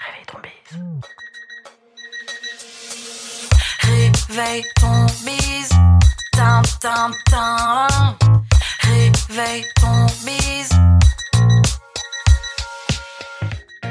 Réveille ton bise. Réveille ton bise. Tin, tin, tin. Réveille ton bise.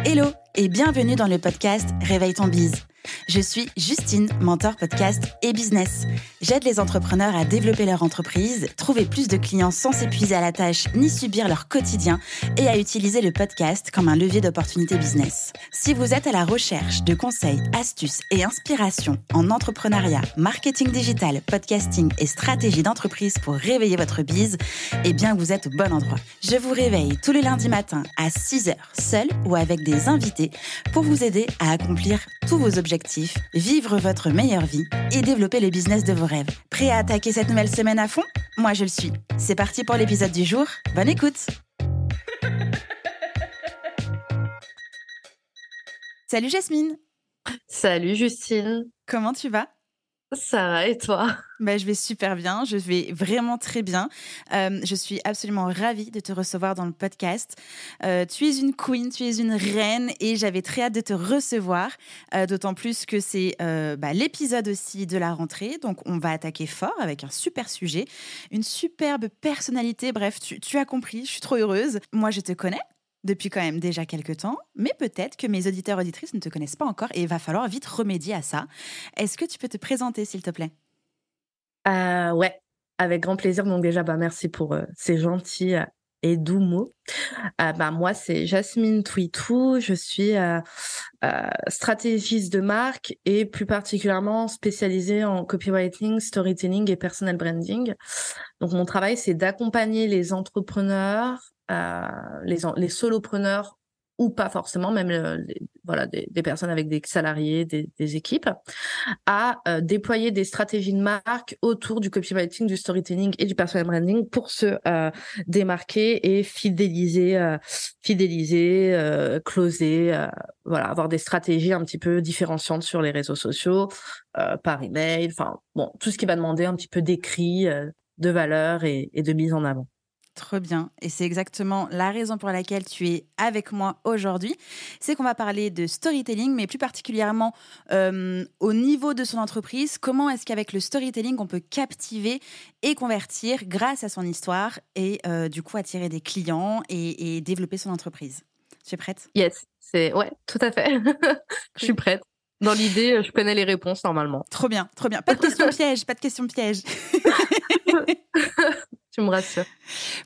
Hello et bienvenue dans le podcast Réveille ton bise. Je suis Justine, mentor podcast et business. J'aide les entrepreneurs à développer leur entreprise, trouver plus de clients sans s'épuiser à la tâche ni subir leur quotidien et à utiliser le podcast comme un levier d'opportunité business. Si vous êtes à la recherche de conseils, astuces et inspirations en entrepreneuriat, marketing digital, podcasting et stratégie d'entreprise pour réveiller votre bise, eh bien vous êtes au bon endroit. Je vous réveille tous les lundis matins à 6h, seul ou avec des invités pour vous aider à accomplir tous vos objectifs, vivre votre meilleure vie et développer le business de vos Prêt à attaquer cette nouvelle semaine à fond? Moi je le suis. C'est parti pour l'épisode du jour. Bonne écoute! Salut Jasmine! Salut Justine, Comment tu vas? Ça va et toi? Ben, je vais super bien, je vais vraiment très bien. Euh, je suis absolument ravie de te recevoir dans le podcast. Euh, tu es une queen, tu es une reine et j'avais très hâte de te recevoir, euh, d'autant plus que c'est bah, l'épisode aussi de la rentrée. Donc on va attaquer fort avec un super sujet, une superbe personnalité. Bref, tu, tu as compris, je suis trop heureuse. Moi, je te connais depuis quand même déjà quelques temps, mais peut-être que mes auditeurs auditrices ne te connaissent pas encore et il va falloir vite remédier à ça. Est-ce que tu peux te présenter, s'il te plaît? Euh, Ouais, avec grand plaisir. Donc déjà, bah, merci pour euh, ces gentils euh, et doux mots. Euh, bah, moi, c'est Jasmine Twitou. Je suis stratégiste de marque et plus particulièrement spécialisée en copywriting, storytelling et personal branding. Donc mon travail, c'est d'accompagner les entrepreneurs, les, en- les solopreneurs ou pas forcément, même euh, les- voilà des, des personnes avec des salariés, des, des équipes, à euh, déployer des stratégies de marque autour du copywriting, du storytelling et du personal branding pour se euh, démarquer et fidéliser, euh, fidéliser, euh, closer, euh, voilà, avoir des stratégies un petit peu différenciantes sur les réseaux sociaux, euh, par email, enfin bon, tout ce qui va demander un petit peu d'écrit, euh, de valeur et, et de mise en avant. Trop bien. Et c'est exactement la raison pour laquelle tu es avec moi aujourd'hui. C'est qu'on va parler de storytelling, mais plus particulièrement euh, au niveau de son entreprise. Comment est-ce qu'avec le storytelling, on peut captiver et convertir grâce à son histoire et euh, du coup attirer des clients et, et développer son entreprise? Tu es prête? Yes, c'est ouais, tout à fait. Je suis prête. Dans l'idée, je connais les réponses normalement. Trop bien, trop bien. Pas de questions pièges, pas de questions pièges. Tu me rassures.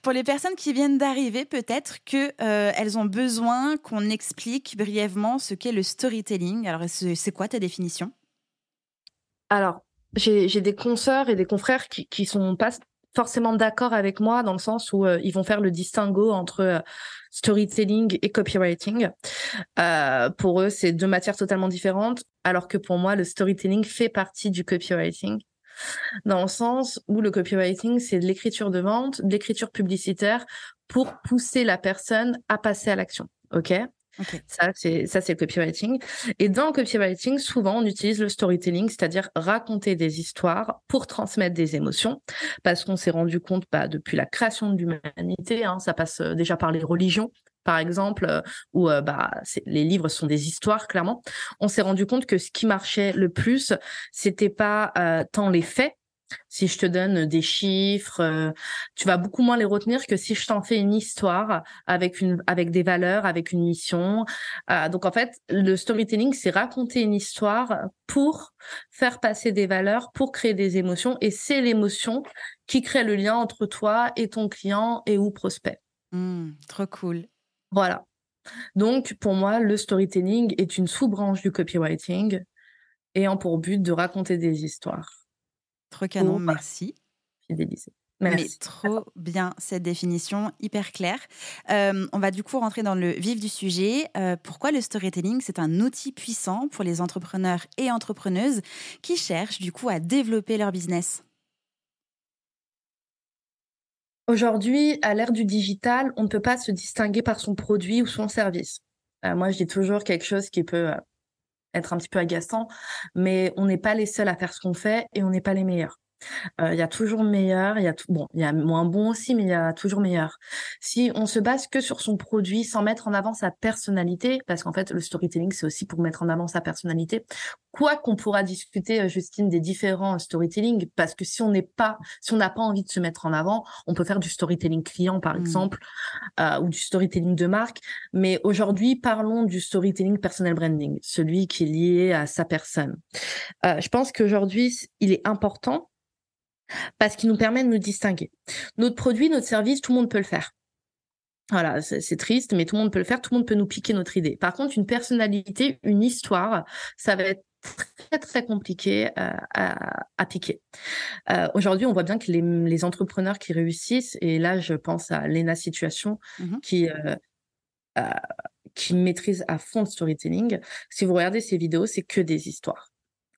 Pour les personnes qui viennent d'arriver, peut-être que euh, elles ont besoin qu'on explique brièvement ce qu'est le storytelling. Alors, c'est quoi ta définition? Alors, j'ai j'ai des consoeurs et des confrères qui qui sont pas forcément d'accord avec moi dans le sens où euh, ils vont faire le distinguo entre euh, storytelling et copywriting. Euh, pour eux, c'est deux matières totalement différentes, alors que pour moi, le storytelling fait partie du copywriting. Dans le sens où le copywriting, c'est de l'écriture de vente, de l'écriture publicitaire pour pousser la personne à passer à l'action. OK? Ok. Ça, c'est ça, c'est le copywriting. Et dans le copywriting, souvent, on utilise le storytelling, c'est-à-dire raconter des histoires pour transmettre des émotions, parce qu'on s'est rendu compte, bah, depuis la création de l'humanité, hein, ça passe euh, déjà par les religions, par exemple, euh, où euh, bah, les livres sont des histoires, clairement. On s'est rendu compte que ce qui marchait le plus, c'était pas euh, tant les faits. Si je te donne des chiffres, euh, tu vas beaucoup moins les retenir que si je t'en fais une histoire avec une avec des valeurs, avec une mission. Donc en fait, le storytelling, c'est raconter une histoire pour faire passer des valeurs, pour créer des émotions, et c'est l'émotion qui crée le lien entre toi et ton client et ou prospect. Hmm, trop cool. Voilà. Donc pour moi, le storytelling est une sous-branche du copywriting ayant pour but de raconter des histoires, Trop canon, Oh, bah. merci. Mais Merci. trop bien cette définition, hyper claire. Euh, on va du coup rentrer dans le vif du sujet. Euh, pourquoi le storytelling C'est un outil puissant pour les entrepreneurs et entrepreneuses qui cherchent du coup à développer leur business? Aujourd'hui, à l'ère du digital, on ne peut pas se distinguer par son produit ou son service. Euh, moi, je dis toujours quelque chose qui peut euh, être un petit peu agaçant, mais on n'est pas les seuls à faire ce qu'on fait et on n'est pas les meilleurs. Euh, il y a toujours meilleur, il y a tout, bon, il y a moins bon aussi, mais il y a toujours meilleur. Si on se base que sur son produit sans mettre en avant sa personnalité, parce qu'en fait, le storytelling, c'est aussi pour mettre en avant sa personnalité. Quoi qu'on pourra discuter, euh, Justine, des différents storytelling, parce que si on n'est pas, si on n'a pas envie de se mettre en avant, on peut faire du storytelling client, par mmh. exemple, euh, ou du storytelling de marque. Mais aujourd'hui, parlons du storytelling personal branding, celui qui est lié à sa personne. Euh, je pense qu'aujourd'hui, il est important parce qu'il nous permet de nous distinguer. Notre produit, notre service, tout le monde peut le faire. Voilà, c'est triste, mais tout le monde peut le faire, tout le monde peut nous piquer notre idée. Par contre, une personnalité, une histoire, ça va être très très compliqué euh, à, piquer. Euh, aujourd'hui, on voit bien que les, entrepreneurs qui réussissent, et là je pense à Lena Situation, mmh qui euh, qui maîtrise à fond le storytelling. Si vous regardez ses vidéos, c'est que des histoires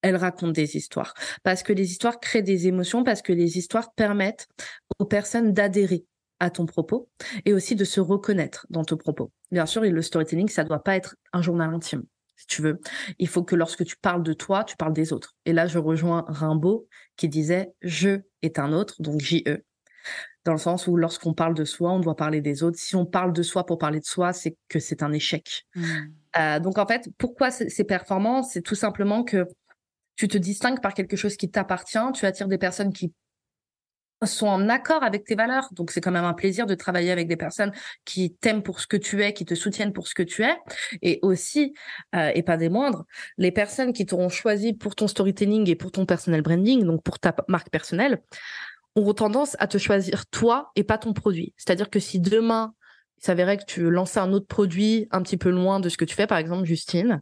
elle raconte des histoires. Parce que les histoires créent des émotions, parce que les histoires permettent aux personnes d'adhérer à ton propos et aussi de se reconnaître dans ton propos. Bien sûr, le storytelling, ça doit pas être un journal intime, si tu veux. Il faut que lorsque tu parles de toi, tu parles des autres. Et là, je rejoins Rimbaud qui disait je est un autre, donc JE. Dans le sens où lorsqu'on parle de soi, on doit parler des autres. Si on parle de soi pour parler de soi, c'est que c'est un échec. Mmh. Euh, donc en fait, pourquoi c'est performant C'est tout simplement que tu te distingues par quelque chose qui t'appartient, tu attires des personnes qui sont en accord avec tes valeurs. Donc c'est quand même un plaisir de travailler avec des personnes qui t'aiment pour ce que tu es, qui te soutiennent pour ce que tu es. Et aussi, euh, et pas des moindres, les personnes qui t'auront choisi pour ton storytelling et pour ton personal branding, donc pour ta marque personnelle, auront tendance à te choisir toi et pas ton produit. C'est-à-dire que si demain il s'avérait que tu lançais un autre produit un petit peu loin de ce que tu fais, par exemple Justine,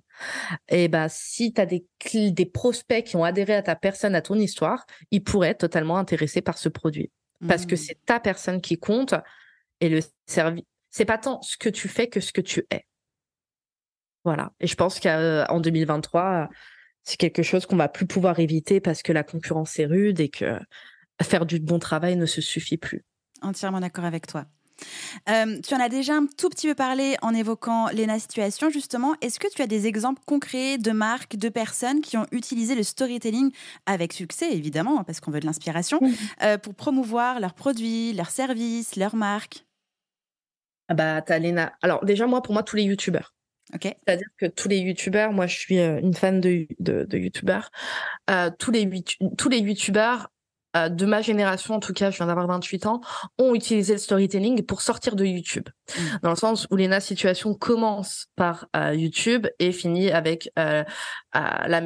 et bah si tu as des, des prospects qui ont adhéré à ta personne, à ton histoire, ils pourraient être totalement intéressés par ce produit. Parce que mmh. c'est ta personne qui compte et le service. C'est pas tant ce que tu fais que ce que tu es. Voilà. Et je pense qu'en 2023, c'est quelque chose qu'on va plus pouvoir éviter parce que la concurrence est rude et que faire du bon travail ne se suffit plus. Entièrement d'accord avec toi. Euh, tu en as déjà un tout petit peu parlé en évoquant Lena Situation, justement. Est-ce que tu as des exemples concrets de marques, de personnes qui ont utilisé le storytelling avec succès, évidemment, hein, parce qu'on veut de l'inspiration, euh, pour promouvoir leurs produits, leurs services, leurs marques? Ah bah, t'as Lena. Alors, déjà, moi, pour moi, tous les youtubeurs. Ok. C'est-à-dire que tous les youtubeurs, moi je suis euh, une fan de, de, de youtubeurs, tous les tous les youtubeurs euh, de ma génération, en tout cas, je viens d'avoir 28 ans, ont utilisé le storytelling pour sortir de YouTube. Mmh. Dans le sens où Lena Situation commence par euh, YouTube et finit avec euh, la,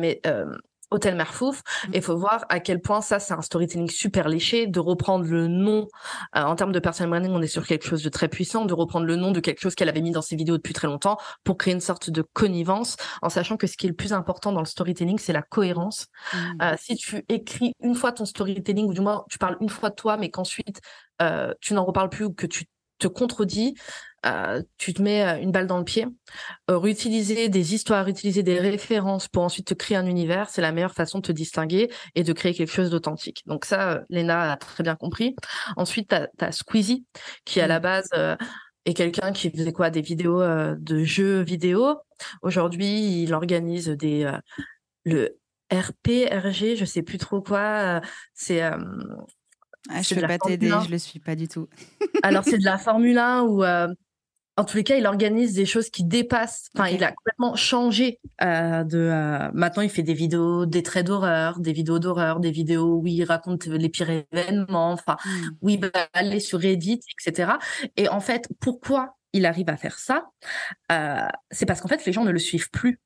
Hôtel Merfouf. Et il faut voir à quel point ça, c'est un storytelling super léché, de reprendre le nom, euh, en termes de personal branding, on est sur quelque chose de très puissant, de reprendre le nom de quelque chose qu'elle avait mis dans ses vidéos depuis très longtemps pour créer une sorte de connivence, en sachant que ce qui est le plus important dans le storytelling, c'est la cohérence. Mmh. Euh, si tu écris une fois ton storytelling, ou du moins tu parles une fois de toi, mais qu'ensuite euh, tu n'en reparles plus ou que tu te contredis, euh, tu te mets euh, une balle dans le pied. Euh, réutiliser des histoires, utiliser des références pour ensuite te créer un univers, c'est la meilleure façon de te distinguer et de créer quelque chose d'authentique. Donc ça, Lena a très bien compris. Ensuite, tu as, Squeezie, qui à la mmh. base est quelqu'un qui faisait quoi? Des vidéos de jeux vidéo. Aujourd'hui, il organise des... le RP, RG, je sais plus trop quoi. C'est ah, je ne vais pas t'aider, je le suis pas du tout. Alors c'est de la Formule 1 où, euh, en tous les cas, il organise des choses qui dépassent. Enfin, il a complètement changé euh, de. Euh, maintenant, il fait des vidéos, des traits d'horreur, des vidéos d'horreur, des vidéos où il raconte les pires événements. Enfin, mmh. où il va aller sur Reddit, etc. Et en fait, pourquoi il arrive à faire ça C'est parce qu'en fait, les gens ne le suivent plus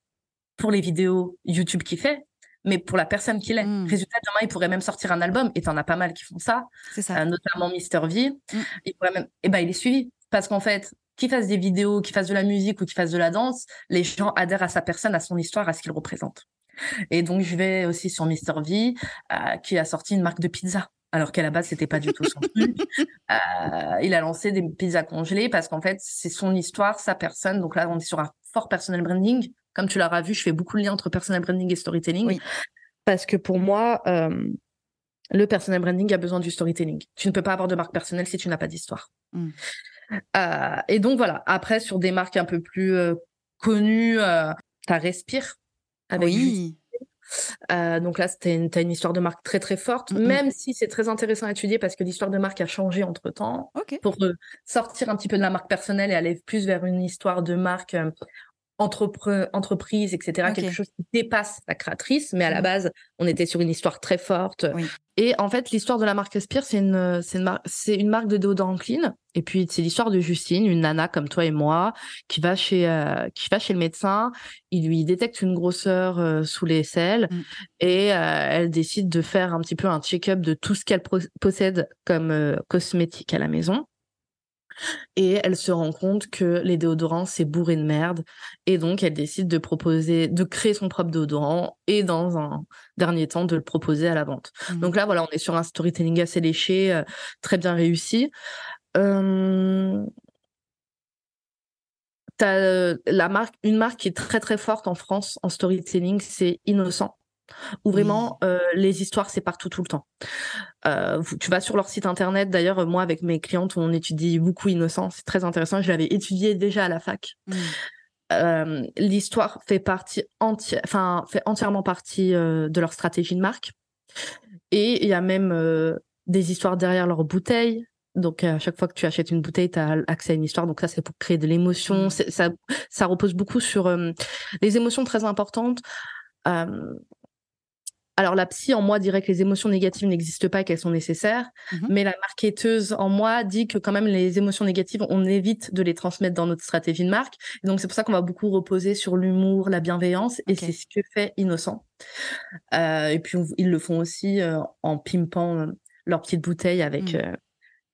pour les vidéos YouTube qu'il fait, mais pour la personne qu'il est. Mmh. Résultat, demain, il pourrait même sortir un album, et t'en as pas mal qui font ça, ça. Euh, notamment Mister V. Mmh. Il pourrait même, eh ben, il est suivi. Parce qu'en fait, qu'il fasse des vidéos, qu'il fasse de la musique ou qu'il fasse de la danse, les gens adhèrent à sa personne, à son histoire, à ce qu'il représente. Et donc, je vais aussi sur Mister V, euh, qui a sorti une marque de pizza. Alors qu'à la base, c'était pas du tout son truc. Euh, il a lancé des pizzas congelées parce qu'en fait, c'est son histoire, sa personne. Donc là, on est sur un fort personal branding. Comme tu l'auras vu, je fais beaucoup de liens entre personal branding et storytelling. Parce que pour moi, euh, le personal branding a besoin du storytelling. Tu ne peux pas avoir de marque personnelle si tu n'as pas d'histoire. Mm. Euh, et donc voilà, après, sur des marques un peu plus euh, connues, tu as Respire. oui. Euh, donc là, tu as une histoire de marque très très forte, même si c'est très intéressant à étudier parce que l'histoire de marque a changé entre temps pour euh, sortir un petit peu de la marque personnelle et aller plus vers une histoire de marque euh, entrepre- entreprise, etc. Quelque chose qui dépasse la créatrice, mais à la Mhm. base, on était sur une histoire très forte. Oui. Et en fait, l'histoire de la marque Respire, c'est une, c'est une, mar- c'est une marque de déodorant clean. Et puis, c'est l'histoire de Justine, une nana comme toi et moi, qui va chez, euh, qui va chez le médecin. Il lui détecte une grosseur euh, sous les selles Mm. et euh, elle décide de faire un petit peu un check-up de tout ce qu'elle possède comme cosmétique à la maison. Et elle se rend compte que les déodorants, c'est bourré de merde. Et donc, elle décide de proposer, de créer son propre déodorant et dans un dernier temps, de le proposer à la vente. Mhm. Donc là, voilà, on est sur un storytelling assez léché, euh, très bien réussi. Euh... T'as la marque, une marque qui est très très forte en France en storytelling, c'est Innocent, où vraiment euh, les histoires c'est partout tout le temps. Euh, tu vas sur leur site internet. D'ailleurs, euh, moi avec mes clientes, on étudie beaucoup Innocent. C'est très intéressant. Je l'avais étudié déjà à la fac. Euh, L'histoire fait partie entière, enfin fait entièrement partie de leur stratégie de marque. Et il y a même des histoires derrière leurs bouteilles. Donc à chaque fois que tu achètes une bouteille, tu as accès à une histoire. Donc ça, c'est pour créer de l'émotion. C'est- Ça, ça repose beaucoup sur les émotions très importantes. Euh, alors la psy en moi dirait que les émotions négatives n'existent pas et qu'elles sont nécessaires, Mhm. mais la marketeuse en moi dit que quand même les émotions négatives, on évite de les transmettre dans notre stratégie de marque. Et donc c'est pour ça qu'on va beaucoup reposer sur l'humour, la bienveillance, et c'est ce que fait Innocent. Euh, et puis on- ils le font aussi euh, en pimpant euh, leur petite bouteille avec Mm. euh,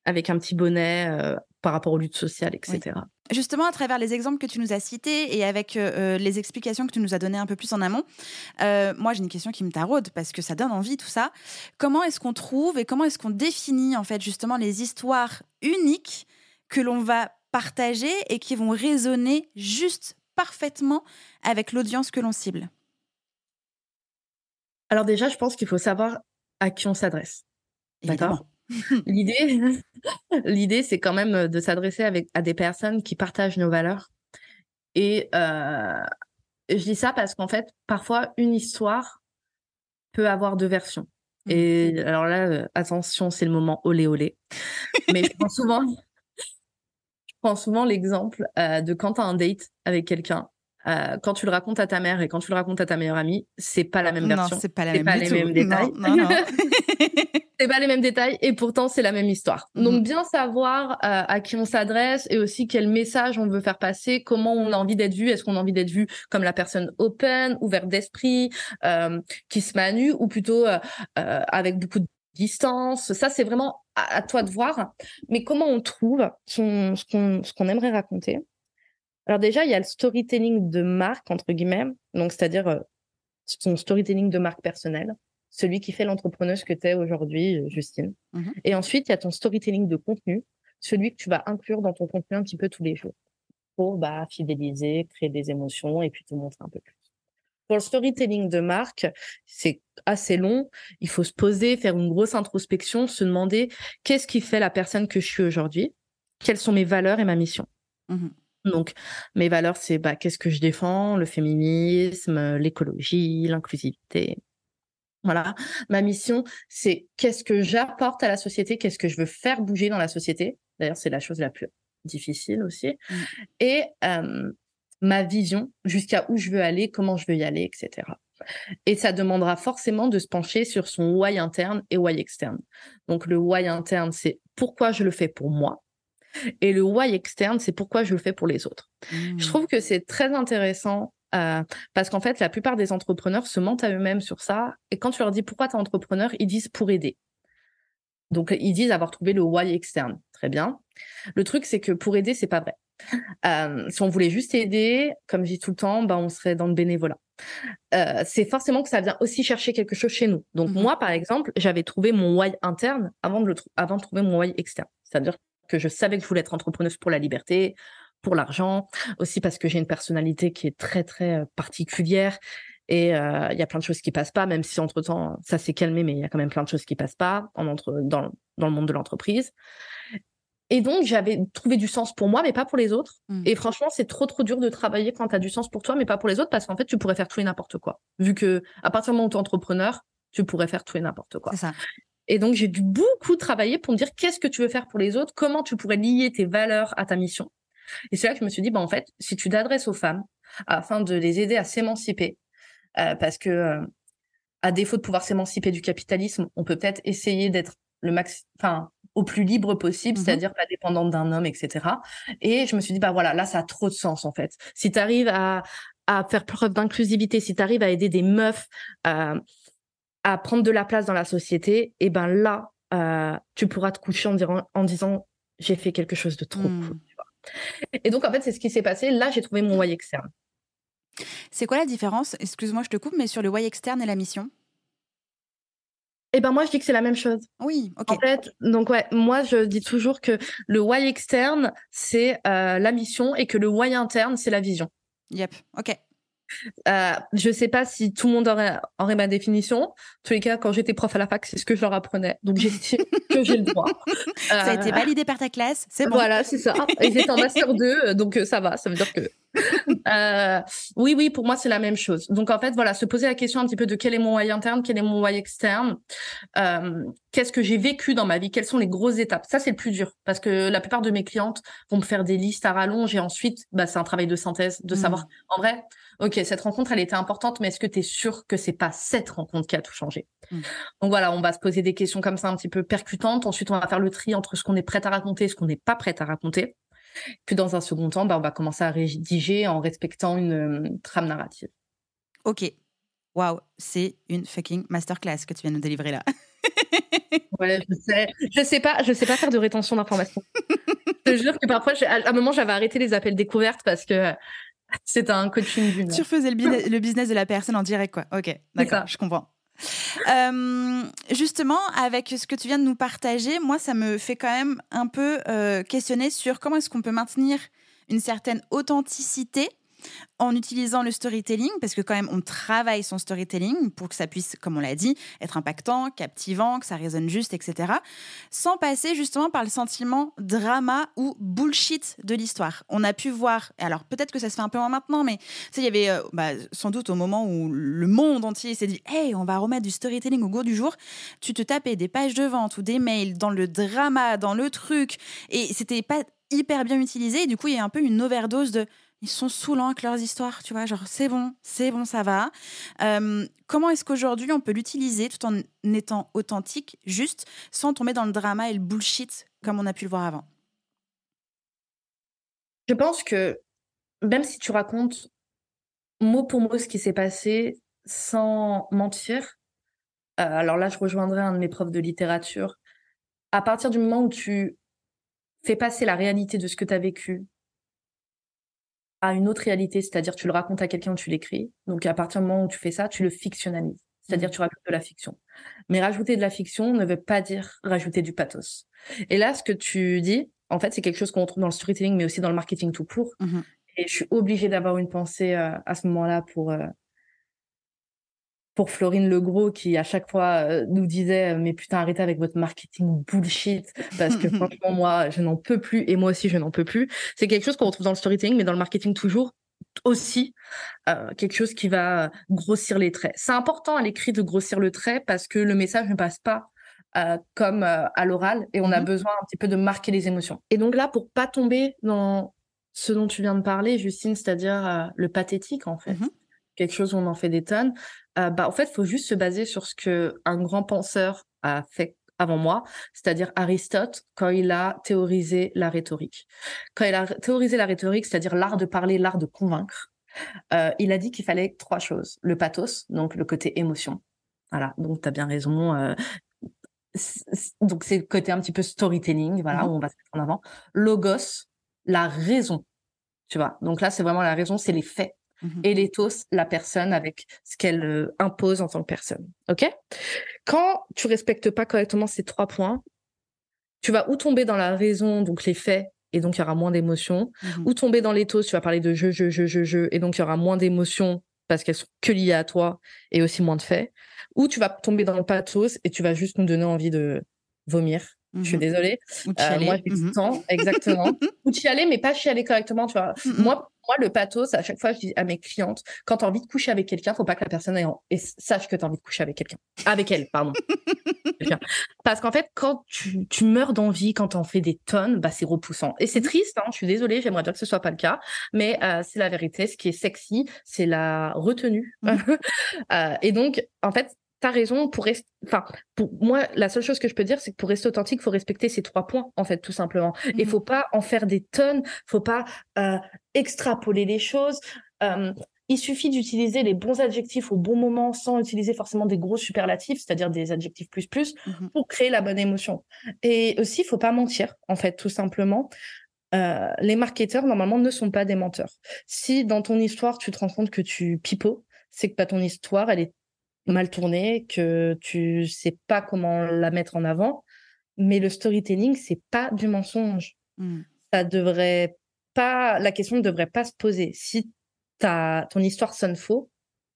avec un petit bonnet euh, par rapport aux luttes sociales, etc. Justement, à travers les exemples que tu nous as cités et avec euh, euh, les explications que tu nous as données un peu plus en amont, euh, moi j'ai une question qui me taraude parce que ça donne envie tout ça. Comment est-ce qu'on trouve et comment est-ce qu'on définit en fait justement les histoires uniques que l'on va partager et qui vont résonner juste parfaitement avec l'audience que l'on cible? Alors déjà, je pense qu'il faut savoir à qui on s'adresse. Évidemment. L'idée, l'idée, c'est quand même de s'adresser avec à des personnes qui partagent nos valeurs. Et euh, je dis ça parce qu'en fait, parfois, une histoire peut avoir deux versions. Mhm. Et alors là, euh, attention, c'est le moment olé olé. Mais je prends souvent, je prends souvent l'exemple euh, de quand tu as un date avec quelqu'un. euh, quand tu le racontes à ta mère et quand tu le racontes à ta meilleure amie, c'est pas la même Non, version. c'est pas la C'est même pas les mêmes détails. Non, non, non. C'est pas les mêmes détails et pourtant c'est la même histoire. Mhm. Donc bien savoir euh, à qui on s'adresse et aussi quel message on veut faire passer, comment on a envie d'être vu, est-ce qu'on a envie d'être vu comme la personne open, ouverte d'esprit, euh, qui se manue ou plutôt euh, euh, avec beaucoup de distance? Ça c'est vraiment à, à toi de voir. Mais comment on trouve son- ce qu'on ce qu'on aimerait raconter? Alors déjà il y a le storytelling de marque entre guillemets, donc c'est-à-dire euh, son storytelling de marque personnelle celui qui fait l'entrepreneuse que tu es aujourd'hui, Justine. Mhm. Et ensuite, il y a ton storytelling de contenu, celui que tu vas inclure dans ton contenu un petit peu tous les jours pour bah, fidéliser, créer des émotions et puis te montrer un peu plus. Pour le storytelling de marque, c'est assez long. Il faut se poser, faire une grosse introspection, se demander qu'est-ce qui fait la personne que je suis aujourd'hui, quelles sont mes valeurs et ma mission. Mhm. Donc, mes valeurs, c'est bah, qu'est-ce que je défends, le féminisme, l'écologie, l'inclusivité. Voilà. Ma mission, c'est qu'est-ce que j'apporte à la société, qu'est-ce que je veux faire bouger dans la société. D'ailleurs, c'est la chose la plus difficile aussi. Mm. Et euh, ma vision, jusqu'à où je veux aller, comment je veux y aller, etc. Et ça demandera forcément de se pencher sur son why interne et why externe. Donc, le why interne, c'est pourquoi je le fais pour moi. Et le why externe, c'est pourquoi je le fais pour les autres. Je trouve que c'est très intéressant euh, parce qu'en fait, la plupart des entrepreneurs se mentent à eux-mêmes sur ça. Et quand tu leur dis pourquoi tu es entrepreneur, ils disent pour aider. Donc, ils disent avoir trouvé le why externe. Très bien. Le truc, c'est que pour aider, c'est pas vrai. Euh, si on voulait juste aider, comme je dis tout le temps, ben, on serait dans le bénévolat. Euh, c'est forcément que ça vient aussi chercher quelque chose chez nous. Donc, Mhm. moi, par exemple, j'avais trouvé mon why interne avant de, le avant de trouver mon why externe. C'est-à-dire que je savais que je voulais être entrepreneuse pour la liberté, pour l'argent, aussi parce que j'ai une personnalité qui est très, très euh, particulière. Et euh, il y a plein de choses qui passent pas, même si entre-temps, ça s'est calmé, mais il y a quand même plein de choses qui passent pas en entre, dans, dans le monde de l'entreprise. Et donc, j'avais trouvé du sens pour moi, mais pas pour les autres. Mm. Et franchement, c'est trop, trop dur de travailler quand tu as du sens pour toi, mais pas pour les autres, parce qu'en fait, tu pourrais faire tout et n'importe quoi. Vu que, à partir du moment où tu es entrepreneur, tu pourrais faire tout et n'importe quoi. Ça. Et donc, j'ai dû beaucoup travailler pour me dire qu'est-ce que tu veux faire pour les autres, comment tu pourrais lier tes valeurs à ta mission? Et c'est là que je me suis dit, bah, en fait, si tu t'adresses aux femmes afin de les aider à s'émanciper, euh, parce que, euh, à défaut de pouvoir s'émanciper du capitalisme, on peut peut-être essayer d'être le max, enfin, au plus libre possible, Mhm. c'est-à-dire pas dépendante d'un homme, etc. Et je me suis dit, bah voilà, là, ça a trop de sens, en fait. Si tu arrives à, à faire preuve d'inclusivité, si tu arrives à aider des meufs euh, à prendre de la place dans la société, et ben là, euh, tu pourras te coucher en, dirant- en disant, j'ai fait quelque chose de trop Mm. cool. Et donc, en fait, c'est ce qui s'est passé. Là, j'ai trouvé mon why externe. C'est quoi la différence? Excuse-moi, je te coupe, mais sur le why externe et la mission? Et ben moi, je dis que c'est la même chose. Oui, ok. En fait, donc ouais, moi je dis toujours que le why externe c'est euh, la mission et que le why interne c'est la vision. Yep, ok. Euh, je sais pas si tout le monde aurait, aurait ma définition. En tous les cas, quand j'étais prof à la fac, c'est ce que je leur apprenais. Donc j'estime que j'ai le droit. Ça a été Euh, validé par ta classe, c'est bon. Voilà, c'est ça. Ils étaient en master 2, euh, donc euh, ça va. Ça veut dire que. Euh, oui, oui, pour moi, c'est la même chose. Donc, en fait, voilà, se poser la question un petit peu de quel est mon why interne, quel est mon why externe, qu'est-ce que j'ai vécu dans ma vie, quelles sont les grosses étapes. Ça, c'est le plus dur parce que la plupart de mes clientes vont me faire des listes à rallonge et ensuite, bah, c'est un travail de synthèse, de Mm. savoir, en vrai, ok, cette rencontre, elle était importante, mais est-ce que tu es sûr que c'est pas cette rencontre qui a tout changé? Mm. Donc voilà, on va se poser des questions comme ça un petit peu percutantes. Ensuite, on va faire le tri entre ce qu'on est prête à raconter et ce qu'on n'est pas prête à raconter. Puis dans un second temps, bah, on va commencer à rédiger en respectant une euh, trame narrative. Ok. Waouh, c'est une fucking masterclass que tu viens de nous délivrer là. Ouais, je sais. Je sais pas, je sais pas faire de rétention d'informations. je te jure que parfois, à un moment, j'avais arrêté les appels découvertes parce que c'était un coaching d'une. Tu refaisais le, business- le business de la personne en direct, quoi. Ok, d'accord, je comprends. Euh, justement, avec ce que tu viens de nous partager, moi, ça me fait quand même un peu euh, questionner sur comment est-ce qu'on peut maintenir une certaine authenticité en utilisant le storytelling, parce que quand même, on travaille son storytelling pour que ça puisse, comme on l'a dit, être impactant, captivant, que ça résonne juste, etc., sans passer justement par le sentiment drama ou bullshit de l'histoire. On a pu voir, alors peut-être que ça se fait un peu moins maintenant, mais il y avait euh, bah, sans doute au moment où le monde entier s'est dit Hey, on va remettre du storytelling au goût du jour. Tu te tapais des pages de vente ou des mails dans le drama, dans le truc, et c'était pas hyper bien utilisé. Du coup, il y a un peu une overdose de ils sont saoulants avec leurs histoires, tu vois, genre c'est bon, c'est bon, ça va. Euh, comment est-ce qu'aujourd'hui on peut l'utiliser tout en étant authentique, juste, sans tomber dans le drama et le bullshit comme on a pu le voir avant? Je pense que même si tu racontes mot pour mot ce qui s'est passé sans mentir, euh, alors là, je rejoindrai un de mes profs de littérature. À partir du moment où tu fais passer la réalité de ce que tu as vécu à une autre réalité, c'est-à-dire tu le racontes à quelqu'un ou tu l'écris. Donc à partir du moment où tu fais ça, tu le fictionnalises. C'est-à-dire tu rajoutes de la fiction. Mais rajouter de la fiction ne veut pas dire rajouter du pathos. Et là, ce que tu dis, en fait, c'est quelque chose qu'on retrouve dans le storytelling, mais aussi dans le marketing tout court. Mhm. Et je suis obligée d'avoir une pensée euh, à ce moment-là pour euh, pour Florine Legros qui à chaque fois euh, nous disait mais putain arrêtez avec votre marketing bullshit parce que franchement moi je n'en peux plus et moi aussi je n'en peux plus. C'est quelque chose qu'on retrouve dans le storytelling mais dans le marketing toujours aussi euh, quelque chose qui va grossir les traits. C'est important à l'écrit de grossir le trait parce que le message ne passe pas euh, comme euh, à l'oral et on a Mhm. besoin un petit peu de marquer les émotions. Et donc là pour pas tomber dans ce dont tu viens de parler Justine, c'est-à-dire euh, le pathétique en fait. Mhm. Quelque chose où on en fait des tonnes. Euh, bah, en fait, il faut juste se baser sur ce que un grand penseur a fait avant moi, c'est-à-dire Aristote, quand il a théorisé la rhétorique. Quand il a théorisé la rhétorique, c'est-à-dire l'art de parler, l'art de convaincre, euh, il a dit qu'il fallait trois choses. Le pathos, donc le côté émotion. Voilà, donc tu as bien raison. euh, donc c'est le côté un petit peu storytelling, voilà, Mhm. où on va se mettre en avant. Logos, la raison, tu vois. Donc là, c'est vraiment la raison, c'est les faits Mhm. et l'éthos, la personne avec ce qu'elle euh, impose en tant que personne. OK? Quand tu respectes pas correctement ces trois points, tu vas ou tomber dans la raison, donc les faits, et donc il y aura moins d'émotions, Mhm. ou tomber dans l'éthos, tu vas parler de je, je, je, je, je, et donc il y aura moins d'émotions parce qu'elles sont que liées à toi et aussi moins de faits, ou tu vas tomber dans le pathos et tu vas juste nous donner envie de vomir Je suis Mhm. désolée. Ou Euh, moi, j'ai exactement. Ou chialer, mais pas chialer correctement, tu vois. Moi, moi, le pathos, à chaque fois, je dis à mes clientes, quand tu as envie de coucher avec quelqu'un, faut pas que la personne ait en- et sache que tu as envie de coucher avec quelqu'un. Avec elle, pardon. Bien. Parce qu'en fait, quand tu, tu meurs d'envie, quand t'en fais des tonnes, bah, c'est repoussant. Et c'est triste, hein, je suis désolée, j'aimerais dire que ce soit pas le cas, mais euh, c'est la vérité. Ce qui est sexy, c'est la retenue. Euh, et donc, en fait, T'as raison pour rester. Enfin, pour moi, la seule chose que je peux dire, c'est que pour rester authentique, faut respecter ces trois points, en fait, tout simplement. Et Mhm. faut pas en faire des tonnes. Faut pas euh, extrapoler les choses. Euh, il suffit d'utiliser les bons adjectifs au bon moment, sans utiliser forcément des gros superlatifs, c'est-à-dire des adjectifs plus plus, Mhm. pour créer la bonne émotion. Et aussi, faut pas mentir, en fait, tout simplement. Euh, les marketeurs, normalement, ne sont pas des menteurs. Si dans ton histoire, tu te rends compte que tu pipeaux, c'est que bah, ton histoire, elle est mal tournée, que tu sais pas comment la mettre en avant. Mais le storytelling, c'est pas du mensonge. Mhm. Ça devrait pas, la question ne devrait pas se poser. Si ta, ton histoire sonne faux,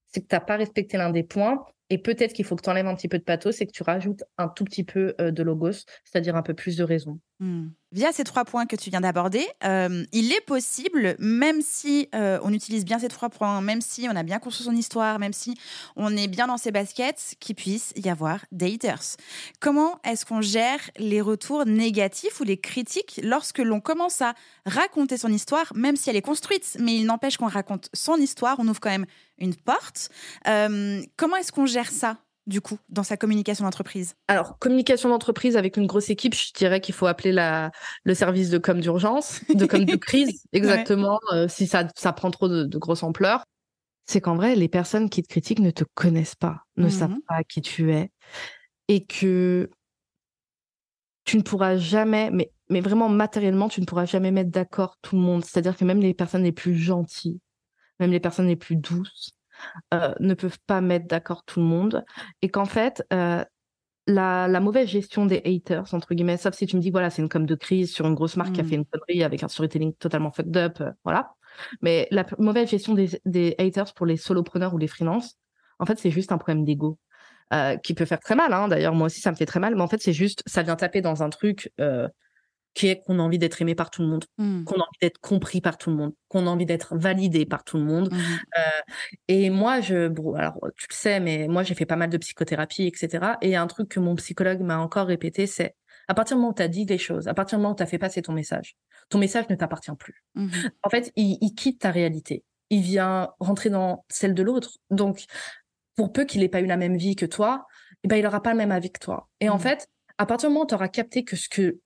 c'est que t'as pas respecté l'un des points. Et peut-être qu'il faut que tu enlèves un petit peu de pathos et que tu rajoutes un tout petit peu euh, de logos, c'est-à-dire un peu plus de raison. Hmm. Via ces trois points que tu viens d'aborder, euh, il est possible, même si euh, on utilise bien ces trois points, même si on a bien construit son histoire, même si on est bien dans ses baskets, qu'il puisse y avoir des haters. Comment est-ce qu'on gère les retours négatifs ou les critiques lorsque l'on commence à raconter son histoire, même si elle est construite, mais il n'empêche qu'on raconte son histoire, on ouvre quand même une porte. Euh, comment est-ce qu'on gère ça? Du coup, dans sa communication d'entreprise? Alors, communication d'entreprise avec une grosse équipe, je dirais qu'il faut appeler la, le service de com d'urgence, de com de crise, exactement, euh, si ça, ça prend trop de, de grosse ampleur. C'est qu'en vrai, les personnes qui te critiquent ne te connaissent pas, ne Mhm. savent pas qui tu es, et que tu ne pourras jamais, mais, mais vraiment matériellement, tu ne pourras jamais mettre d'accord tout le monde. C'est-à-dire que même les personnes les plus gentilles, même les personnes les plus douces, euh, ne peuvent pas mettre d'accord tout le monde. Et qu'en fait, euh, la, la mauvaise gestion des haters, entre guillemets, sauf si tu me dis, voilà, c'est une com de crise sur une grosse marque qui a fait une connerie avec un storytelling totalement fucked up, euh, voilà. Mais la mauvaise gestion des, des haters pour les solopreneurs ou les freelances, en fait, c'est juste un problème d'ego. euh, qui peut faire très mal, hein. d'ailleurs, moi aussi, ça me fait très mal, mais en fait, c'est juste, ça vient taper dans un truc euh, qui est qu'on a envie d'être aimé par tout le monde, Hmm. qu'on a envie d'être compris par tout le monde, qu'on a envie d'être validé par tout le monde. Mhm. Et moi, je, bon, alors tu le sais, mais moi j'ai fait pas mal de psychothérapie, etc. Et un truc que mon psychologue m'a encore répété, c'est à partir du moment où tu as dit les choses, à partir du moment où tu as fait passer ton message, ton message ne t'appartient plus. Mhm. En fait, il, il quitte ta réalité. Il vient rentrer dans celle de l'autre. Donc, pour peu qu'il ait pas eu la même vie que toi, eh ben, il aura pas le même avis que toi. Et en fait, à partir du moment où tu auras capté que ce que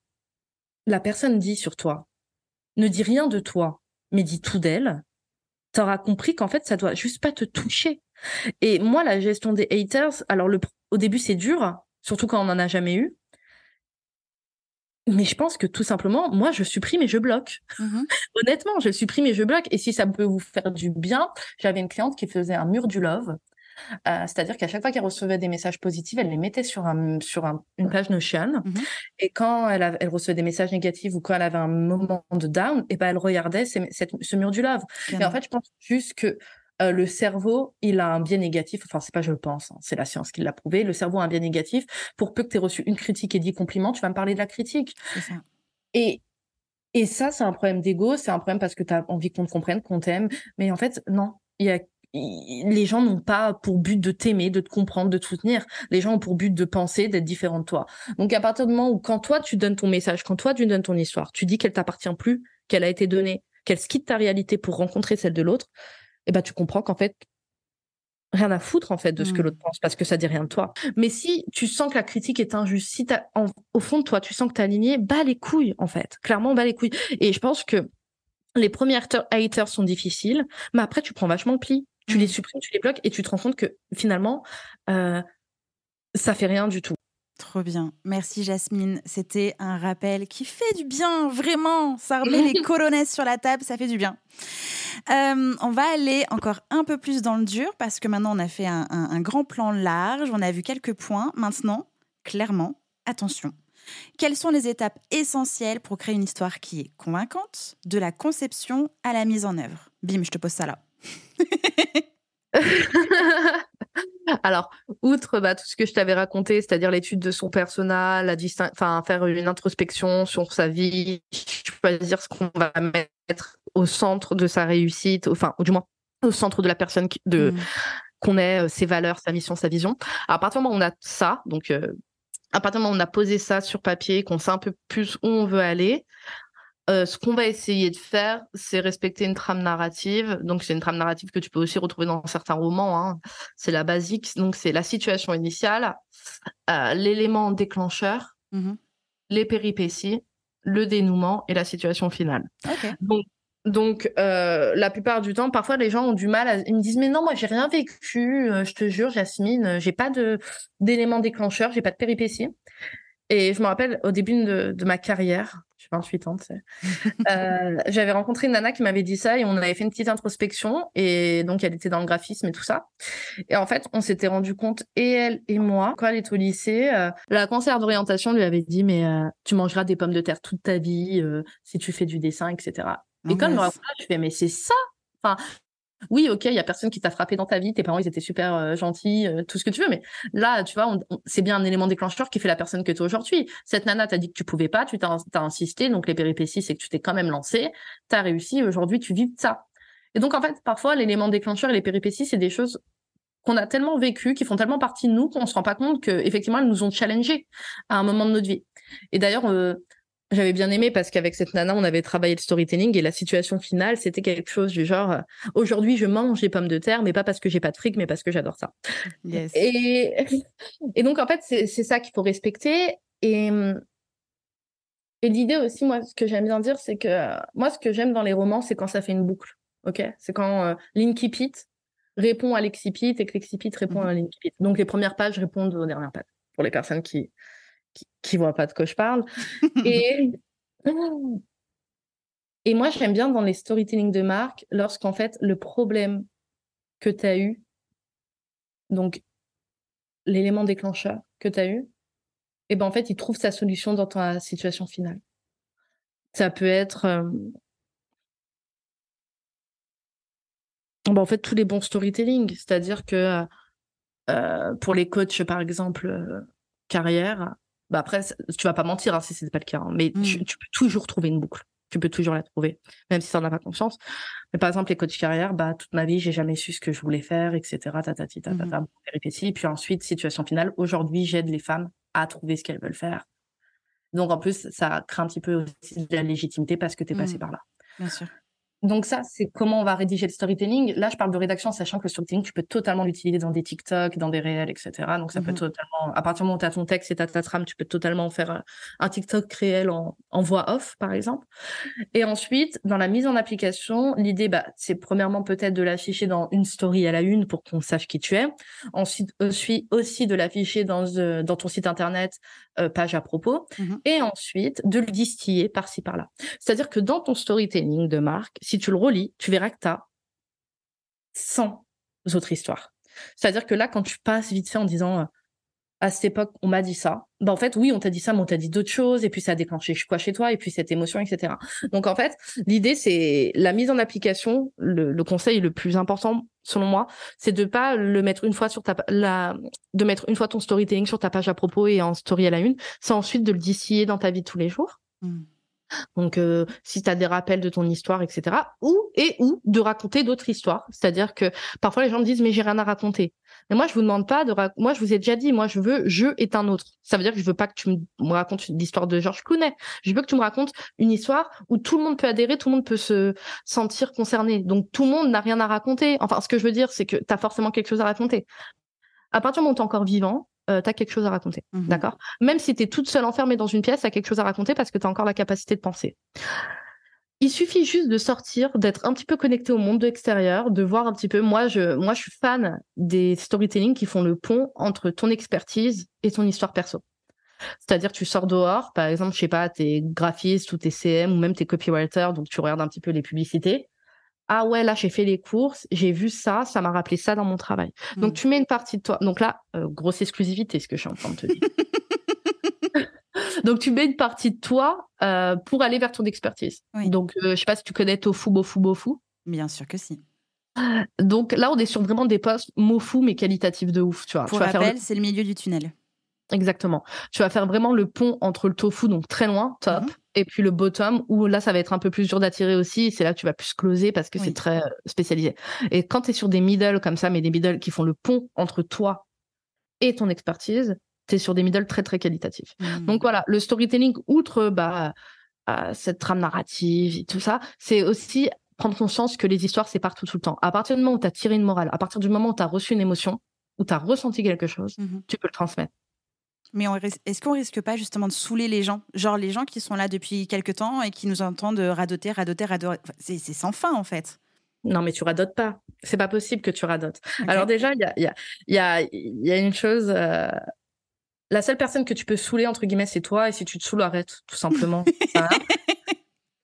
la personne dit sur toi ne dit rien de toi, mais dit tout d'elle, tu auras compris qu'en fait, ça doit juste pas te toucher. Et moi, la gestion des haters, alors le, au début, c'est dur, surtout quand on n'en a jamais eu. Mais je pense que tout simplement, moi, je supprime et je bloque. Mhm. Honnêtement, je supprime et je bloque. Et si ça peut vous faire du bien, j'avais une cliente qui faisait un mur du love. Euh, C'est-à-dire qu'à chaque fois qu'elle recevait des messages positifs, elle les mettait sur, un, sur un- une page Notion. Mhm. Et quand elle, recevait des messages négatifs ou quand elle avait un moment de down, et ben elle regardait ces- cette- ce mur du love. Et en fait, je pense juste que euh, le cerveau, il a un biais négatif. Enfin, c'est pas je le pense, hein, c'est la science qui l'a prouvé. Le cerveau a un biais négatif. Pour peu que tu aies reçu une critique et dix compliments, tu vas me parler de la critique. Ça. Et, et ça, c'est un problème d'ego. C'est un problème parce que tu as envie qu'on te comprenne, qu'on t'aime. Mais en fait, non. Il y a, les gens n'ont pas pour but de t'aimer, de te comprendre, de te soutenir. Les gens ont pour but de penser, d'être différents de toi. Donc, à partir du moment où, quand toi, tu donnes ton message, quand toi, tu donnes ton histoire, tu dis qu'elle t'appartient plus, qu'elle a été donnée, qu'elle quitte ta réalité pour rencontrer celle de l'autre, eh ben, tu comprends qu'en fait, rien à foutre, en fait, de ce que Mm. l'autre pense, parce que ça dit rien de toi. Mais si tu sens que la critique est injuste, si en- au fond de toi, tu sens que t'es aligné, bats les couilles, en fait. Clairement, bats les couilles. Et je pense que les premiers haters sont difficiles, mais après, tu prends vachement le pli. Tu Mm. les supprimes, tu les bloques, et tu te rends compte que, finalement, euh, ça fait rien du tout. Trop bien. Merci Jasmine. C'était un rappel qui fait du bien, vraiment. Ça remet les colonnes sur la table, ça fait du bien. Euh, on va aller encore un peu plus dans le dur parce que maintenant on a fait un, un- un grand plan large, on a vu quelques points. Maintenant, clairement, attention. Quelles sont les étapes essentielles pour créer une histoire qui est convaincante, de la conception à la mise en œuvre? Bim, je te pose ça là. Alors, outre bah, tout ce que je t'avais raconté, c'est-à-dire l'étude de son persona, la distin- enfin faire une introspection sur sa vie, choisir ce qu'on va mettre au centre de sa réussite, enfin, ou du moins au centre de la personne qui- de Mm. qu'on est, euh, ses valeurs, sa mission, sa vision. À partir du moment où on a ça, donc euh, à partir du moment où on a posé ça sur papier, qu'on sait un peu plus où on veut aller, euh, ce qu'on va essayer de faire, c'est respecter une trame narrative. Donc, c'est une trame narrative que tu peux aussi retrouver dans certains romans. hein. C'est la basique. Donc, c'est la situation initiale, euh, l'élément déclencheur, Mhm. les péripéties, le dénouement et la situation finale. Donc, donc euh, la plupart du temps, parfois les gens ont du mal. À... Ils me disent mais non, moi j'ai rien vécu. je te jure, Jasmine, j'ai pas de d'éléments déclencheurs, j'ai pas de péripéties. Et je me rappelle au début de, de ma carrière, j'ai 28 ans, tu sais, euh, j'avais rencontré une nana qui m'avait dit ça et on avait fait une petite introspection et donc elle était dans le graphisme et tout ça. Et en fait, on s'était rendu compte et elle et moi quand elle était au lycée, euh, la conseillère d'orientation lui avait dit mais euh, tu mangeras des pommes de terre toute ta vie euh, si tu fais du dessin, etc. Et quand elle me raconte je fais, mais c'est ça. Enfin, oui, ok, il y a personne qui t'a frappé dans ta vie, tes parents, ils étaient super euh, gentils, euh, tout ce que tu veux, mais là, tu vois, c'est bien un élément déclencheur qui fait la personne que tu es aujourd'hui. Cette nana t'a dit que tu pouvais pas, tu t'as insisté, donc les péripéties, c'est que tu t'es quand même lancé, t'as réussi, aujourd'hui, tu vis ça. Et donc, en fait, parfois, l'élément déclencheur et les péripéties, c'est des choses qu'on a tellement vécues, qui font tellement partie de nous qu'on se rend pas compte que effectivement elles nous ont challengés à un moment de notre vie. Et d'ailleurs, euh, j'avais bien aimé parce qu'avec cette nana, on avait travaillé le storytelling et la situation finale, c'était quelque chose du genre euh, aujourd'hui je mange des pommes de terre, mais pas parce que j'ai pas de fric, mais parce que j'adore ça. Yes. Et, et donc en fait, c'est ça qu'il faut respecter. Et, et l'idée aussi, moi, ce que j'aime bien dire, c'est que euh, moi, ce que j'aime dans les romans, c'est quand ça fait une boucle. Ok, c'est quand euh, l'incipit répond à l'excipit et que l'excipit répond Mhm. à l'incipit. Donc les premières pages répondent aux dernières pages pour les personnes qui qui, qui voient pas de quoi je parle. Et et moi, j'aime bien dans les storytelling de marque, lorsqu'en fait, le problème que tu as eu, donc l'élément déclencheur que tu as eu, et ben en fait, il trouve sa solution dans ta situation finale. Ça peut être. euh, ben, en fait, tous les bons storytelling, c'est-à-dire que euh, pour les coachs, par exemple, euh, carrière, bah après, tu vas pas mentir hein, si c'est pas le cas, hein, mais tu, Mm. tu peux toujours trouver une boucle. Tu peux toujours la trouver, même si tu n'en as pas confiance. Mais par exemple, les coachs carrière, bah, toute ma vie, j'ai jamais su ce que je voulais faire, etc. Tatati, tatata, Mhm. péripéties. Puis ensuite, situation finale. Aujourd'hui, j'aide les femmes à trouver ce qu'elles veulent faire. Donc, en plus, ça crée un petit peu aussi de la légitimité parce que tu es passé Mhm. par là. Bien sûr. Donc ça, c'est comment on va rédiger le storytelling. Là, je parle de rédaction, sachant que le storytelling, tu peux totalement l'utiliser dans des TikTok, dans des réels, etc. Donc ça peut Mhm. totalement, à partir du moment où tu as ton texte et ta trame, tu peux totalement faire euh, un TikTok réel en, en voix off, par exemple. Et ensuite, dans la mise en application, l'idée, bah, c'est premièrement peut-être de l'afficher dans une story à la une pour qu'on sache qui tu es. Ensuite, aussi, aussi de l'afficher dans, euh, dans ton site internet, euh, page à propos. Mhm. Et ensuite, de le distiller par-ci, par-là. C'est-à-dire que dans ton storytelling de marque, si tu le relis, tu verras que tu as 100 autres histoires. C'est-à-dire que là, quand tu passes vite fait en disant euh, à cette époque, on m'a dit ça, bah en fait, oui, on t'a dit ça, mais on t'a dit d'autres choses, et puis ça a déclenché quoi chez toi, et puis cette émotion, etc. Donc en fait, l'idée, c'est la mise en application. Le, conseil le plus important, selon moi, c'est de pas le mettre une fois sur ta la, de mettre une fois ton storytelling sur ta page à propos et en story à la une, c'est ensuite de le distiller dans ta vie de tous les jours. Mm. Donc, euh, si tu as des rappels de ton histoire, etc. Ou, et ou de raconter d'autres histoires. C'est-à-dire que parfois les gens me disent, mais j'ai rien à raconter. Mais moi, je vous demande pas de Moi, je vous ai déjà dit, moi, je veux je est un autre. Ça veut dire que je veux pas que tu me racontes l'histoire de Georges Clooney. Je veux que tu me racontes une histoire où tout le monde peut adhérer, tout le monde peut se sentir concerné. Donc, tout le monde n'a rien à raconter. Enfin, ce que je veux dire, c'est que tu as forcément quelque chose à raconter. À partir du moment où tu encore vivant, euh, tu as quelque chose à raconter. Mhm. D'accord? Même si tu es toute seule enfermée dans une pièce, tu as quelque chose à raconter parce que tu as encore la capacité de penser. Il suffit juste de sortir, d'être un petit peu connecté au monde extérieur, de voir un petit peu. Moi, je, moi, je suis fan des storytelling qui font le pont entre ton expertise et ton histoire perso. C'est-à-dire, tu sors dehors, par exemple, je sais pas, t'es graphiste ou t'es CM ou même t'es copywriter, donc tu regardes un petit peu les publicités. Ah ouais, là, j'ai fait les courses, j'ai vu ça, ça m'a rappelé ça dans mon travail. Donc, Mm. tu mets une partie de toi. Donc là, euh, grosse exclusivité, ce que je suis en train de te dire. Donc, tu mets une partie de toi euh, pour aller vers ton expertise. Oui. Donc, euh, je sais pas si tu connais Tofu, Bofu, Bofu. Bien sûr que si. Donc là, on est sur vraiment des postes mots fous mais qualitatifs de ouf, tu vois. Pour tu rappel, le- c'est le milieu du tunnel. Exactement. Tu vas faire vraiment le pont entre le tofu, donc très loin, top, Mhm. et puis le bottom, où là, ça va être un peu plus dur d'attirer aussi. C'est là que tu vas plus closer parce que Oui. c'est très euh, spécialisé. Et quand tu es sur des middle comme ça, mais des middle qui font le pont entre toi et ton expertise, tu es sur des middle très, très qualitatifs. Mm. Donc voilà, le storytelling, outre bah, euh, cette trame narrative et tout ça, c'est aussi prendre conscience que les histoires, c'est partout tout le temps. À partir du moment où tu as tiré une morale, à partir du moment où tu as reçu une émotion, où tu as ressenti quelque chose, Mhm. tu peux le transmettre. Mais est-ce qu'on risque pas justement de saouler les gens? Genre les gens qui sont là depuis quelques temps et qui nous entendent radoter, radoter, radoter. Enfin, c'est sans fin en fait. Non, mais tu radotes pas. C'est pas possible que tu radotes. Alors déjà, il y a, il y, a, il y, a, il y a une chose. euh, La seule personne que tu peux saouler, entre guillemets, c'est toi. Et si tu te saoules, arrête, tout simplement. Voilà.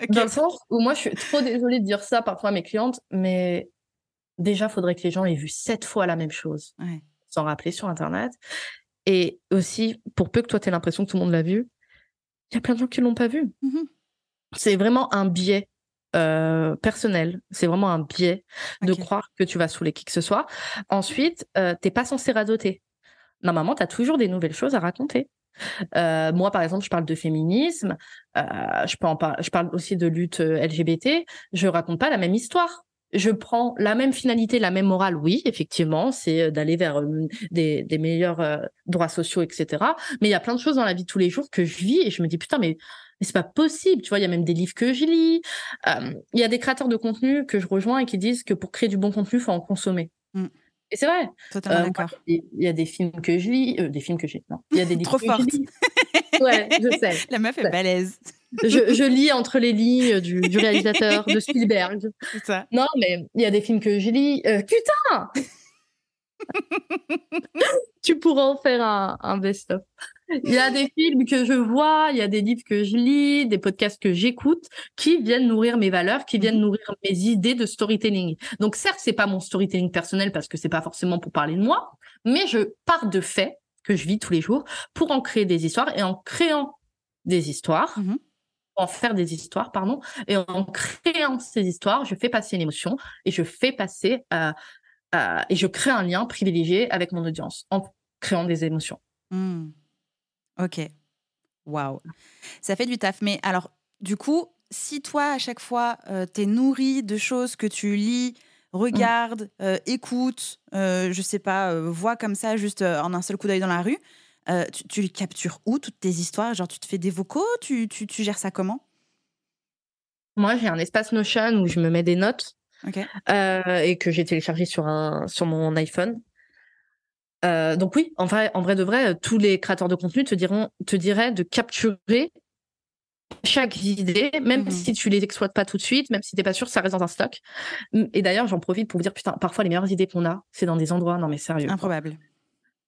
Dans le sens où moi, je suis trop désolée de dire ça parfois à mes clientes, mais déjà, faudrait que les gens aient vu sept fois la même chose, Ouais. s'en rappeler sur Internet. Et aussi, pour peu que toi, tu aies l'impression que tout le monde l'a vu, il y a plein de gens qui l'ont pas vu. Mhm. C'est vraiment un biais euh, personnel. C'est vraiment un biais de croire que tu vas saouler qui que ce soit. Ensuite, euh, t'es pas censé radoter. Normalement, tu as toujours des nouvelles choses à raconter. Euh, moi, par exemple, je parle de féminisme, je, peux en par- je parle aussi de lutte LGBT. Je raconte pas la même histoire. Je prends la même finalité, la même morale. Oui, effectivement, c'est euh, d'aller vers euh, des, des meilleurs euh, droits sociaux, etc. Mais il y a plein de choses dans la vie de tous les jours que je vis et je me dis putain, mais, mais c'est pas possible. Tu vois, il y a même des livres que je lis. Euh, Il y a des créateurs de contenu que je rejoins et qui disent que pour créer du bon contenu, faut en consommer. Mm. Et c'est vrai. Totalement Euh, d'accord. Il y a des films que je lis, des films que j'ai. Non, il y a des livres Trop que forte. je lis. Ouais, je sais. La meuf est Ouais. balèze. Je, je lis entre les lignes du, du réalisateur de Spielberg. Ça. Non, mais il y a des films que je lis. Euh, putain Tu pourras en faire un, un best-of. Il y a des films que je vois, il y a des livres que je lis, des podcasts que j'écoute, qui viennent nourrir mes valeurs, qui viennent nourrir mes idées de storytelling. Donc certes, c'est pas mon storytelling personnel parce que c'est pas forcément pour parler de moi, mais je pars de faits que je vis tous les jours pour en créer des histoires et en créant des histoires, Mhm. En faire des histoires, pardon, et en créant ces histoires, je fais passer une émotion et je fais passer euh, euh, et je crée un lien privilégié avec mon audience en créant des émotions. Hmm. Ok. Waouh. Ça fait du taf. Mais alors, du coup, si toi, à chaque fois, euh, t'es nourri de choses que tu lis, regardes, euh, écoutes, je sais pas, vois comme ça, juste en un seul coup d'œil dans la rue, euh, tu, tu les captures où, toutes tes histoires? Genre, tu te fais des vocaux? Tu, tu, tu gères ça comment? Moi, j'ai un espace Notion où je me mets des notes euh, et que j'ai téléchargé sur un sur mon iPhone. Euh, donc oui, en vrai, en vrai de vrai, tous les créateurs de contenu te diront, te diraient de capturer chaque idée, même Mhm. si tu les exploites pas tout de suite, même si t'es pas sûr, ça reste dans un stock. Et d'ailleurs, j'en profite pour vous dire, putain, parfois les meilleures idées qu'on a, c'est dans des endroits, non mais sérieux. quoi.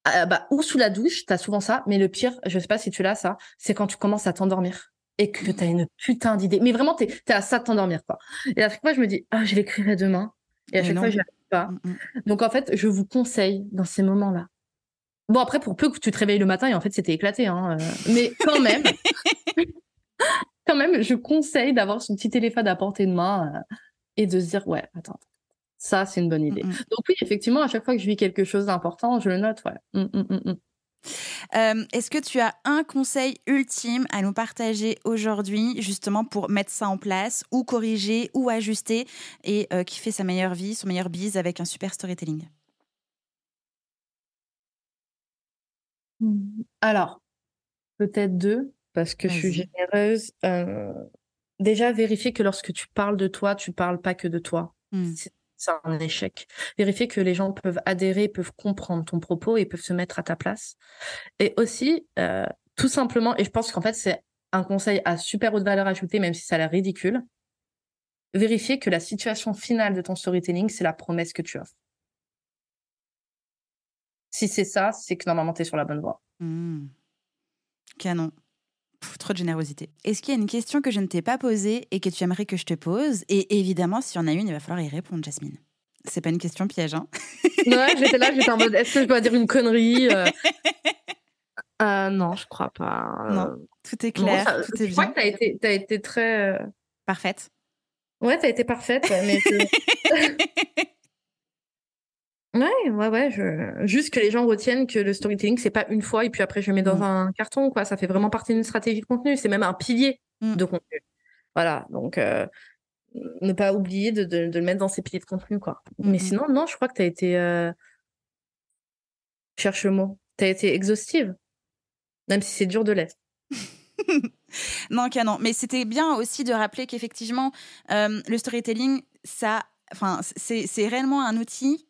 Improbable. Euh, bah, ou sous la douche, t'as souvent ça, mais le pire, je sais pas si tu l'as ça, c'est quand tu commences à t'endormir et que t'as une putain d'idée. Mais vraiment, t'es es à ça de t'endormir, quoi. Et à chaque fois, je me dis, ah, je l'écrirai demain. Et à Mais chaque non. fois, j'y arrive pas. Mm, mm. Donc, en fait, je vous conseille dans ces moments-là. Bon, après, pour peu que tu te réveilles le matin et en fait, c'était éclaté, hein. euh, Mais quand même, quand même, je conseille d'avoir son petit téléphone à portée de main euh, et de se dire, ouais, attends, ça, c'est une bonne idée. Mm, mm. Donc, oui, effectivement, à chaque fois que je vis quelque chose d'important, je le note, ouais. Mm. Euh, Est-ce que tu as un conseil ultime à nous partager aujourd'hui, justement pour mettre ça en place, ou corriger, ou ajuster, et euh, qui fait sa meilleure vie, son meilleur bise avec un super storytelling? Alors, peut-être deux, parce que je suis généreuse. Euh, déjà, vérifier que lorsque tu parles de toi, tu parles pas que de toi. C'est un échec. Vérifier que les gens peuvent adhérer, peuvent comprendre ton propos et peuvent se mettre à ta place. Et aussi, euh, tout simplement, et je pense qu'en fait, c'est un conseil à super haute valeur ajoutée, même si ça a l'air ridicule, vérifier que la situation finale de ton storytelling, c'est la promesse que tu offres. Si c'est ça, c'est que normalement, tu es sur la bonne voie. Hmm. Canon. Pff, trop de générosité. Est-ce qu'il y a une question que je ne t'ai pas posée et que tu aimerais que je te pose? Et évidemment, s'il y en a une, il va falloir y répondre, Jasmine. C'est pas une question piège, hein? Ouais, j'étais là, j'étais en mode, est-ce que je dois dire une connerie euh? Euh, Non, je crois pas. Non, Euh, Tout est non, clair, ça- tout est je crois bien. que t'as été, t'as été très. Parfaite. Ouais, t'as été parfaite, mais je- Ouais, ouais, ouais. Je... Juste que les gens retiennent que le storytelling, c'est pas une fois et puis après je le mets dans Mm. un carton, quoi. Ça fait vraiment partie d'une stratégie de contenu. C'est même un pilier Mm. de contenu. Voilà. Donc, euh, ne pas oublier de, de, de le mettre dans ses piliers de contenu, quoi. Mm, Mais sinon, non, je crois que tu as été. euh, Cherche le mot. Tu as été exhaustive. Même si c'est dur de l'être. Non, canon. Mais c'était bien aussi de rappeler qu'effectivement, euh, le storytelling, ça, enfin, c'est réellement un outil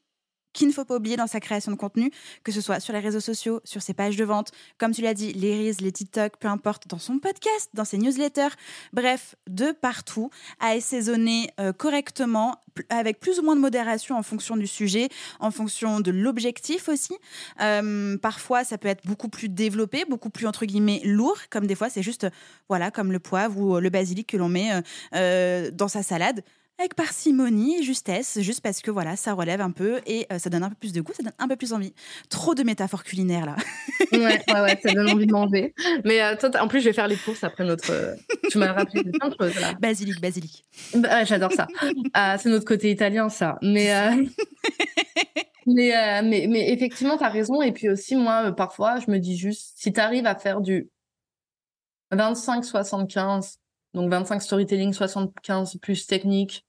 qu'il ne faut pas oublier dans sa création de contenu, que ce soit sur les réseaux sociaux, sur ses pages de vente, comme tu l'as dit, les Reels, les TikTok, peu importe, dans son podcast, dans ses newsletters, bref, de partout, à assaisonner euh, correctement, avec plus ou moins de modération en fonction du sujet, en fonction de l'objectif aussi. Euh, parfois, ça peut être beaucoup plus développé, beaucoup plus entre guillemets lourd, comme des fois, c'est juste, voilà, comme le poivre ou le basilic que l'on met euh, euh, dans sa salade. Avec parcimonie et justesse, juste parce que voilà, ça relève un peu et euh, ça donne un peu plus de goût, ça donne un peu plus envie. Trop de métaphores culinaires là. Ouais, ouais, ouais, ça donne envie de manger. Mais euh, toi, en plus, je vais faire les courses après notre. euh, Tu m'as rappelé de plein de choses là. Basilic, basilic. Bah, ouais, J'adore ça. C'est notre côté italien, ça. Mais, mais, mais, mais effectivement, tu as raison. Et puis aussi, moi, parfois, je me dis juste, si tu arrives à faire du 25-75, donc 25 storytelling, 75 plus technique,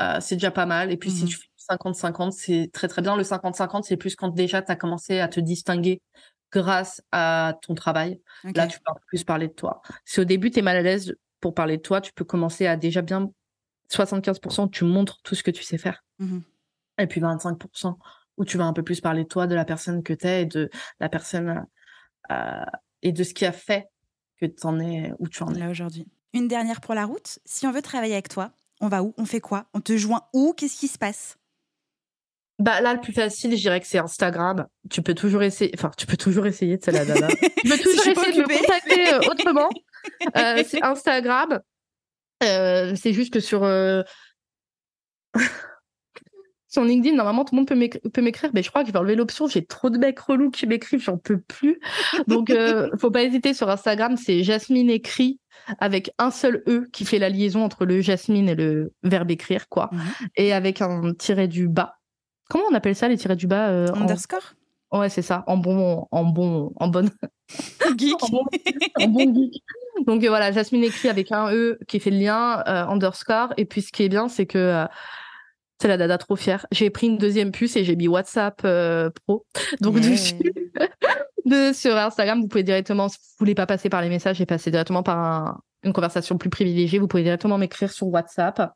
euh, c'est déjà pas mal. Et puis, si Mhm. tu fais 50-50, c'est très, très bien. Le 50-50, c'est plus quand déjà tu as commencé à te distinguer grâce à ton travail. Là, tu peux un peu plus parler de toi. Si au début, tu es mal à l'aise pour parler de toi, tu peux commencer à déjà bien 75%, tu montres tout ce que tu sais faire. Mhm. Et puis 25%, où tu vas un peu plus parler de toi, de la personne que tu es et de la personne euh, et de ce qui a fait que tu en es où tu en es. Là aujourd'hui. Une dernière pour la route. Si on veut travailler avec toi, on va où? On fait quoi? On te joint où? Qu'est-ce qui se passe? Bah là, le plus facile, je dirais que c'est Instagram. Tu peux toujours essayer, enfin, tu peux toujours essayer de la dada. tu peux toujours essayer de me contacter euh, autrement. Euh, c'est Instagram. Euh, c'est juste que sur sur LinkedIn, normalement, tout le monde peut m'écri- peut m'écrire, mais je crois que je vais enlever l'option. J'ai trop de mecs relous qui m'écrivent, j'en peux plus. Donc, euh, faut pas hésiter sur Instagram, c'est Jasmine écrit avec un seul E qui fait la liaison entre le Jasmine et le verbe écrire, quoi. Mhm. Et avec un tiret du bas. Comment on appelle ça, les tirets du bas euh, en- Underscore? Ouais, c'est ça, en bon, en bon, en bonne, Geek. en bon, en bon geek. Donc euh, voilà, Jasmine écrit avec un E qui fait le lien, euh, underscore. Et puis ce qui est bien, c'est que c'est la dada trop fière. J'ai pris une deuxième puce et j'ai mis WhatsApp euh, Pro. Donc Yeah. dessus, de, sur Instagram, vous pouvez directement, si vous voulez pas passer par les messages et passer directement par un- une conversation plus privilégiée, vous pouvez directement m'écrire sur WhatsApp.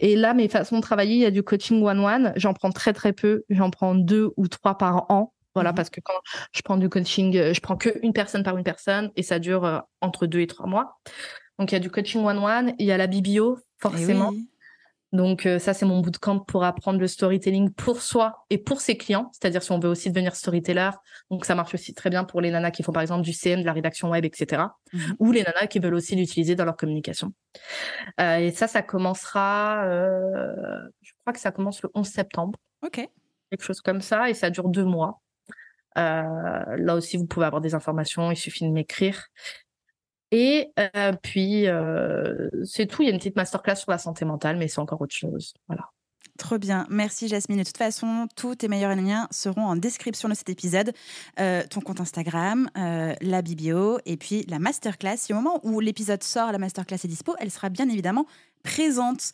Et là, mes façons de travailler, il y a du coaching one-one. J'en prends très très peu. J'en prends deux ou trois par an. Voilà, Mhm. parce que quand je prends du coaching, euh, je prends que une personne par une personne et ça dure euh, entre deux et trois mois. Donc il y a du coaching one-one, il y a la BBO, Eh forcément. oui. Donc euh, ça, c'est mon bootcamp pour apprendre le storytelling pour soi et pour ses clients. C'est-à-dire si on veut aussi devenir storyteller. Donc ça marche aussi très bien pour les nanas qui font par exemple du CM, de la rédaction web, etc. Mhm. Ou les nanas qui veulent aussi l'utiliser dans leur communication. Euh, et ça, ça commencera, euh, je crois que ça commence le 11 septembre, Ok. quelque chose comme ça, et ça dure deux mois. Euh, là aussi, vous pouvez avoir des informations, il suffit de m'écrire. Et euh, puis, euh, c'est tout. Il y a une petite masterclass sur la santé mentale, mais c'est encore autre chose. Voilà. Trop bien. Merci Jasmine. De toute façon, tous tes meilleurs liens seront en description de cet épisode. Euh, ton compte Instagram, la Biblio et puis la masterclass. Et au moment où l'épisode sort, la masterclass est dispo, elle sera bien évidemment présente.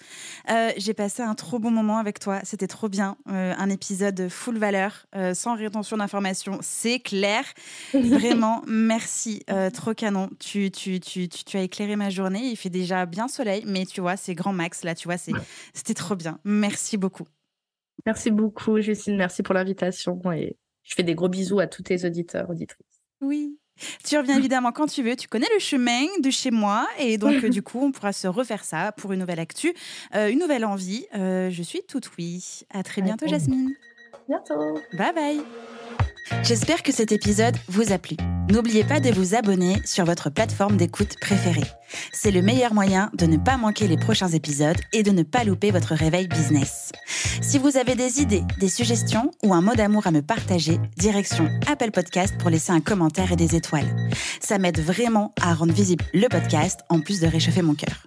Euh, J'ai passé un trop bon moment avec toi. C'était trop bien. Euh, un épisode full valeur, euh, sans rétention d'informations. C'est clair. Vraiment, merci. Trop canon. Tu, tu, tu, tu, tu as éclairé ma journée. Il fait déjà bien soleil, mais tu vois, c'est grand max. Là, tu vois, c'était trop bien. Merci beaucoup. Merci beaucoup, Justine. Merci pour l'invitation. Et je fais des gros bisous à tous tes auditeurs, auditrices. Oui. Tu reviens évidemment quand tu veux. Tu connais le chemin de chez moi. Et donc, euh, du coup, on pourra se refaire ça pour une nouvelle actu, euh, une nouvelle envie. Euh, je suis toute oui. À très bientôt, Jasmine. Bientôt. Bye bye. J'espère que cet épisode vous a plu. N'oubliez pas de vous abonner sur votre plateforme d'écoute préférée. C'est le meilleur moyen de ne pas manquer les prochains épisodes et de ne pas louper votre réveil business. Si vous avez des idées, des suggestions ou un mot d'amour à me partager, direction Apple Podcast pour laisser un commentaire et des étoiles. Ça m'aide vraiment à rendre visible le podcast en plus de réchauffer mon cœur.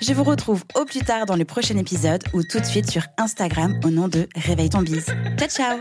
Je vous retrouve au plus tard dans le prochain épisode ou tout de suite sur Instagram au nom de Réveille ton bise. Ciao ciao